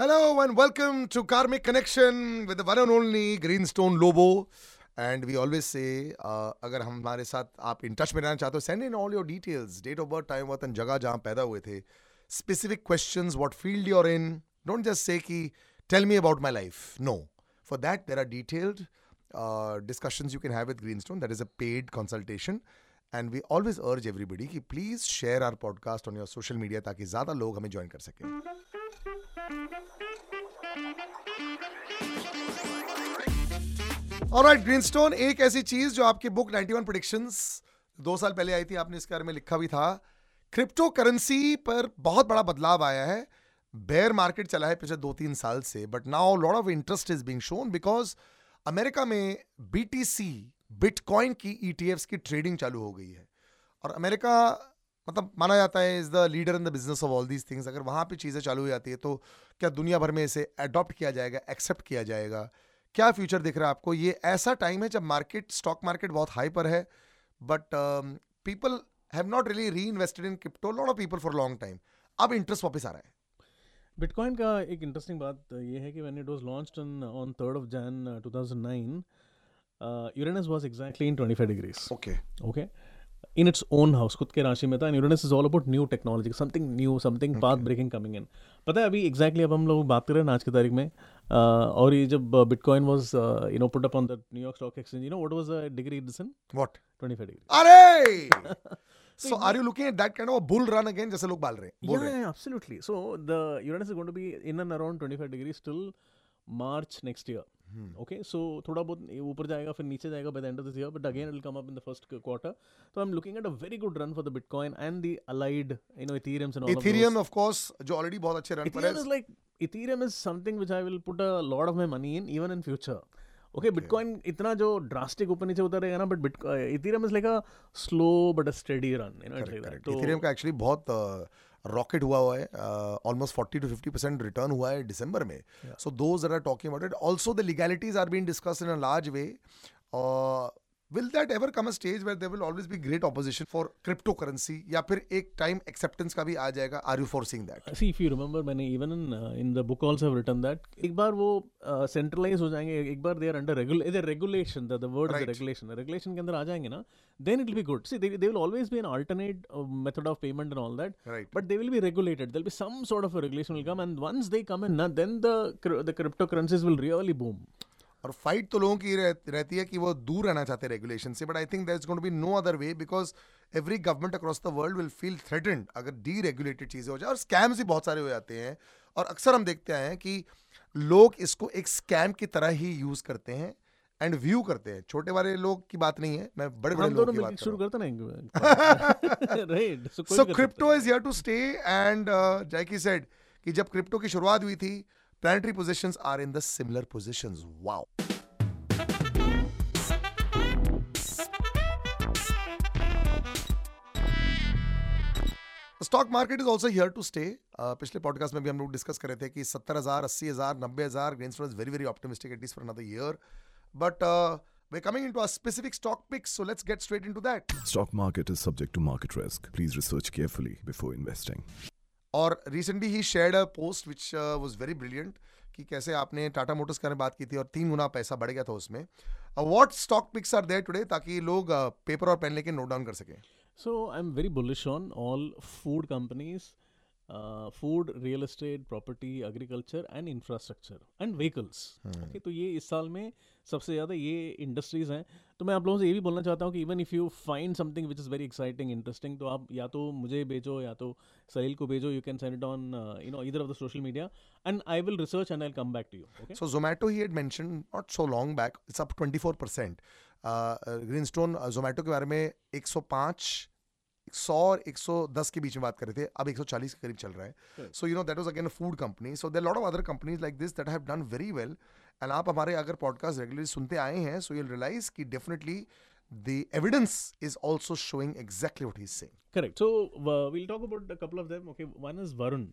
Hello and welcome to Karmic Connection with the one and only Greenstone Lobo. And we always say, uh, अगर हमारे साथ आप in touch में रहना चाहते हो send in all your details date of birth time birth and जगह जहाँ पैदा हुए थे। Specific question what field you're in don't just say कि tell me about my life no for that there are detailed discussion you can have with green stone that is a paid consultation and we always urge everybody कि please share our podcast on your social media ताकि ज़्यादा लोग हमें join कर सकें. Alright Greenstone एक ऐसी चीज़ जो आपकी बुक 91 प्रिडिक्शंस दो साल पहले आई थी, आपने इसके बारे में लिखा भी था। क्रिप्टो करेंसी पर बहुत बड़ा बदलाव आया है। बेयर मार्केट चला है पिछले दो तीन साल से but now lot of interest is being shown because America में बीटीसी बिटकॉइन की ईटीएफ्स की ट्रेडिंग चालू हो गई है। और अमेरिका मतलब माना जाता है is the leader in the business of all these things अगर वहाँ पे चीज़ें चालू हो जाती है तो क्या दुनिया भर में इसे अडॉप्ट किया जाएगा एक्सेप्ट किया जाएगा? क्या फ्यूचर दिख रहा है आपको? ये ऐसा टाइम है जब मार्केट स्टॉक मार्केट बहुत हाई पर है but people have not really reinvested in crypto lot of people for long time अब इंटरेस्ट वापस आ रहा है। बिटकॉइन का एक इंटरेस्टिंग बात ये है कि when it was launched on on 3rd of Jan 2009 Uranus was exactly in 25 degrees okay okay in its own house खुद के राशि में था and Uranus is all about new technology something new something path breaking coming in पता है अभी exactly अब हम लोग बात कर रहे हैं आज की तारीख में uh, और ये जब bitcoin was you know put up on the New York stock exchange you know what was the degree in what 25 degree अरे! So are you looking at that kind of bull run again जैसे लोग बाल रहे हैं? हैं। Yeah, absolutely. So the Uranus is going to be in and around 25 degrees till March next year. Okay so थोड़ा बहुत ऊपर जाएगा फिर नीचे जाएगा by the end of this year but again it will come up in the first quarter तो I am looking at a very good run for the bitcoin and the allied you know ethereum and all ethereum of course जो already बहुत अच्छे run पर है is like ethereum is something which I will put a lot of my money in even in future okay bitcoin इतना जो drastic ऊपर नीचे होता रहेगा ना but ethereum is like a slow but a steady run you know it like that ethereum का actually बहुत uh, rocket हुआ हुआ है ऑलमोस्ट 40 टू 50 परसेंट रिटर्न हुआ है डिसंबर में। So those are talking about it also the legalities are been discuss in a large way will that ever come a stage where there will always be great opposition for crypto currency या फिर एक time acceptance का भी आ जाएगा are you forcing that See, if you remember, मैंने even in uh, in the book also have written that एक बार वो सेंट्रलाइज हो जाएँगे एक बार they are under रेगुल regulation the the word is Right. Regulation regulation के अंदर आ जाएँगे ना then it will be good see they will always be an alternate method of payment and all that Right. but they will be regulated there'll be some sort of a regulation will come and once they come in na, then the cr- the cryptocurrencies will really boom और fight तो लोगों की रह, रहती है कि वो दूर रहना चाहते हैं रेगुलेशन से but I think that's going to be no other way because every government across the world will feel threatened अगर डी रेगुलेटेड चीज़ें हो जाए। और स्कैम्स भी बहुत सारे हो जाते हैं। और अक्सर हम देखते आए हैं कि लोग इसको एक स्कैम की तरह ही यूज़ करते हैं एंड व्यू करते हैं। छोटे वाले लोग की बात नहीं है मैं बड़े बड़े लोगों की बात शुरू कर करते ना right so so crypto is here to stay and Jackie said कि जब क्रिप्टो की शुरुआत हुई थी planetary positions are in the similar positions wow stock market is also here to stay पिछले पॉडकास्ट में भी हम लोग डिस्कस कर रहे थे कि सत्तर हजार अस्सी हजार नब्बे हजार grain is very very optimistic at for another year but we're coming into our specific stock picks so let's get straight into that Stock market is subject to market risk. Please research carefully before investing. और recently he shared a post which was very brilliant कि कैसे आपने Tata Motors के बारे में बात की थी और तीन गुना पैसा बढ़ गया था उसमें। What stock picks are there today ताकि लोग पेपर और पेन लेके नोट डाउन कर सकें? So I am very bullish on all food uh, food, real estate, property agriculture and infrastructure and vehicles Okay, तो ये इस साल में सबसे ज़्यादा ये इंडस्ट्रीज़ हैं। तो मैं आप लोगों से ये भी बोलना चाहता हूँ कि even if you find something which is very exciting interesting तो आप या तो मुझे भेजो या तो सहील को भेजो you can send it on you know इधर of the social media and I will research and I come back to you okay So Zomato, he had mentioned not so long back, it's up 24%. Uh, Greenstone Zomato के बारे में 105 100 और 110 के बीच में बात कर रहे थे अब 140 के करीब चल रहा है so you know that was again food company so there lot of other companies like this that have done very well and आप हमारे अगर पॉडकास्ट रेगुलरली सुनते आए हैं सो यू रियलाइज़ कि definitely the evidence is also showing exactly what he is saying Correct. So uh, we'll talk about a couple of them. Okay, one is Varun.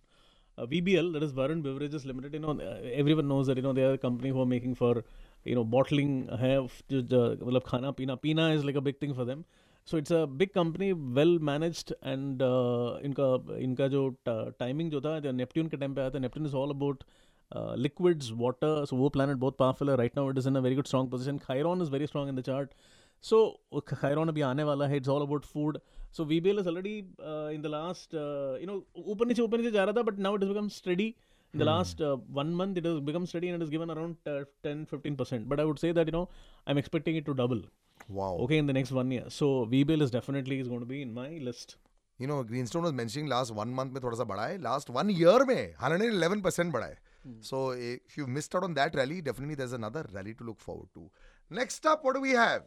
Uh, VBL, that is Varun Beverages Limited. You know, uh, everyone knows that you know they are a company who are making for you know bottling. है जो मतलब खाना पीना पीना is like a big thing for them. So it's a big company, well managed, and uh, इनका इनका जो timing जो था नेपट्यून के टाइम पे आया था Neptune is all about liquids, water. So वो planet बहुत powerful है. Right now it is in a very good strong position. Chiron is very strong in the chart. So Chiron अभी आने वाला है. It's all about food. So VBL is already uh, in the last, uh, you know, ऊपर नीचे ऊपर नीचे जा रहा था, but now it has become steady. In the last uh, one month, it has become steady and it has given around uh, 10 15%. But I would say that, you know, I'm expecting it to double. Wow. Okay, in the next one year. So VBL is definitely is going to be in my list. You know, Greenstone was mentioning last one month में थोड़ा सा बढ़ा है. Last one year में 111% बढ़ा है. So if you missed out on that rally, definitely there's another rally to look forward to. Next up, what do we have?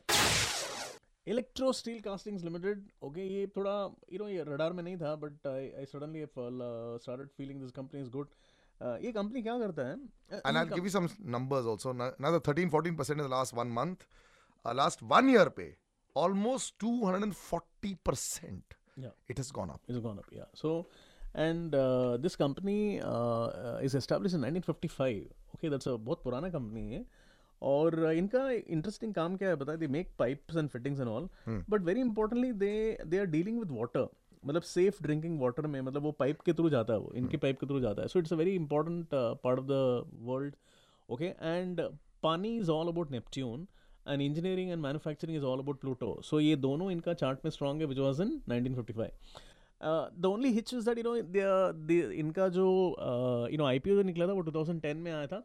Electrosteel Castings Limited okay ये थोड़ा यू नो ये radar में नहीं था but I I suddenly started feeling this company is good ये company क्या करता है Uh, And I'll give you some numbers also. Another 13 14% in the last one month. Uh, one year year pay, almost 240%. Yeah. It has gone up. It's gone up, yeah. So, and uh, this company uh, uh, is established in 1955. Okay, that's a बहुत पुराना company है और uh, इनका interesting काम क्या है बता they make pipes and fittings and all but very importantly they they are dealing with water मतलब सेफ़ ड्रिंकिंग वाटर में मतलब वो पाइप के थ्रू जाता है वो इनके पाइप के थ्रू जाता है so it's a very important part of the world okay and pani is all about Neptune and engineering and manufacturing is all about Pluto so ये दोनों इनका चार्ट में स्ट्रॉन्ग है which was in 1955 the only hitch is that you know इनका जो you know आई जो निकला था वो 2010 में आया था।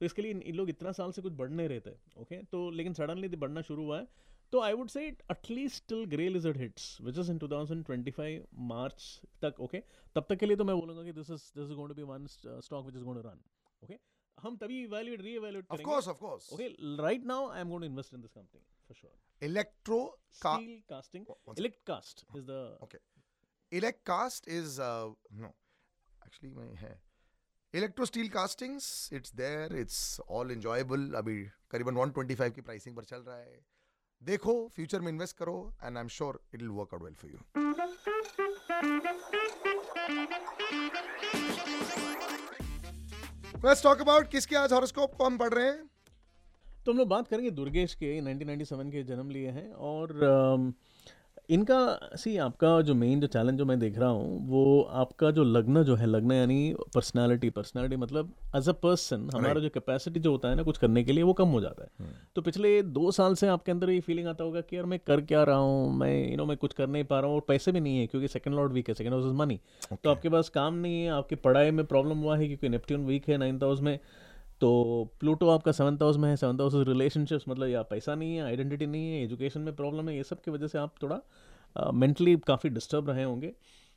तो इसके लिए इन, लोग इतना साल से कुछ बढ़ नहीं रहे थे ओके तो लेकिन सडनली बढ़ना शुरू हुआ है। तो I would say it at least till grey lizard hits which is in 2025 March तक ओके तब तक के लिए तो मैं बोलूँगा कि this is this is going to be one stock which is going to run okay हम तभी इवैल्यूएट रीइवैल्यूएट Of करेंगे course, of course. Okay right now I am going to invest in this company for sure ca- steel casting elect cast is the. Elect cast is uh, no, actually my है. Electro steel castings, it's there, it's all enjoyable. अभी करीबन 125 की pricing पर चल रहा है. देखो future में इन्वेस्ट करो and I am sure it will work out well for you let's talk about किसके आज हॉरोस्कोप को हम पढ़ रहे हैं। तो हम लोग बात करेंगे दुर्गेश के 1997 के जन्म लिए हैं और अम, इनका सी आपका जो मेन जो चैलेंज जो मैं देख रहा हूँ वो आपका जो लग्न जो है लग्न यानी पर्सनालिटी पर्सनालिटी मतलब एज अ पर्सन हमारा जो कैपेसिटी जो होता है ना कुछ करने के लिए वो कम हो जाता है। तो पिछले दो साल से आपके अंदर ये फीलिंग आता होगा कि यार मैं कर क्या रहा हूँ मैं यू नो मैं कुछ कर नहीं पा रहा हूँ और पैसे भी नहीं है क्योंकि सेकंड लॉर्ड वीक है सेकंड हाउस इज़ मनी तो आपके पास काम नहीं है आपकी पढ़ाई में प्रॉब्लम हुआ है क्योंकि नेपट्ट्यून वीक है नाइन्थ हाउस में तो प्लूटो आपका सेवन्थ हाउस में है सेवन्थ हाउस रिलेशनशिप्स मतलब या पैसा नहीं है आइडेंटिटी नहीं है एजुकेशन में प्रॉब्लम है ये सब की वजह से आप थोड़ा मेंटली uh, काफ़ी डिस्टर्ब रहे होंगे।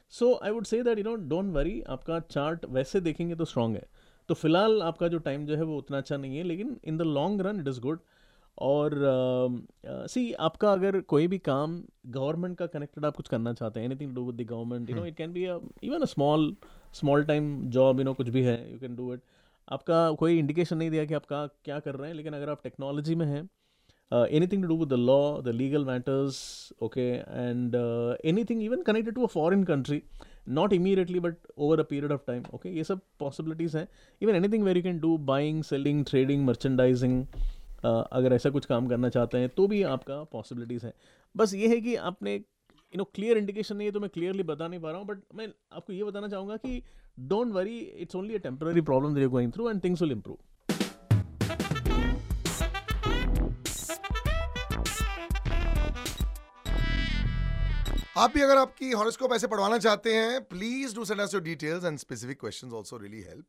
So I would say that you know don't worry आपका चार्ट वैसे देखेंगे तो स्ट्रांग है। तो फ़िलहाल आपका जो टाइम जो है वो उतना अच्छा नहीं है लेकिन in the long run it is good और सी uh, uh, आपका अगर कोई भी काम गवर्नमेंट का कनेक्टेड आप कुछ करना चाहते हैं anything do with the government you know it can be even a small small time job you know कुछ भी है यू कैन डू इट आपका कोई इंडिकेशन नहीं दिया कि आप क्या कर रहे हैं, लेकिन अगर आप टेक्नोलॉजी में हैं anything to do with the law the legal matters okay and anything even connected to a foreign country not immediately but over a period of time okay ये सब पॉसिबिलिटीज़ हैं. Even anything where you can do buying selling trading merchandising अगर ऐसा कुछ काम करना चाहते हैं तो भी आपका पॉसिबिलिटीज़ हैं. बस ये है कि आपने यू नो क्लियर इंडिकेशन नहीं है तो मैं क्लियरली बता नहीं पा रहा हूँ बट मैं आपको ये बताना चाहूँगा कि don't worry it's only a temporary problem you're going through and things will improve आप भी अगर आपकी हॉरोस्कोप ऐसे पढ़वाना चाहते हैं please do send us your details and specific questions also really help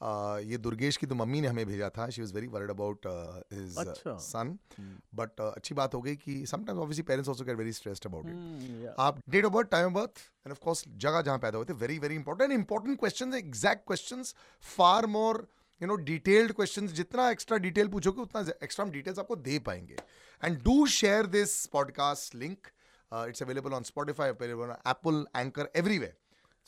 ये दुर्गेश की तो मम्मी ने हमें भेजा था। She was very worried about his. Son but अच्छी। बात हो गई कि sometimes obviously parents also get very stressed about it आप date of birth time of birth and of course जगह जहाँ पैदा हुए थे very very important important question exact questions far more you know detailed questions जितना extra detail पूछोगे उतना extra हम डिटेल्स आपको दे पाएँगे। And do share this podcast link it's available on Spotify available on Apple Anchor everywhere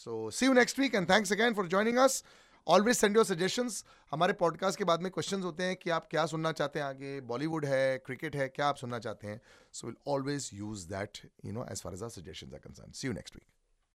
so see you next week and thanks again for joining us always send your suggestions हमारे podcast के बाद में questions होते हैं कि आप क्या सुनना चाहते हैं आगे? बॉलीवुड है क्रिकेट है, क्या आप सुनना चाहते हैं? So will always use that you know as far as our suggestion are concern see you next week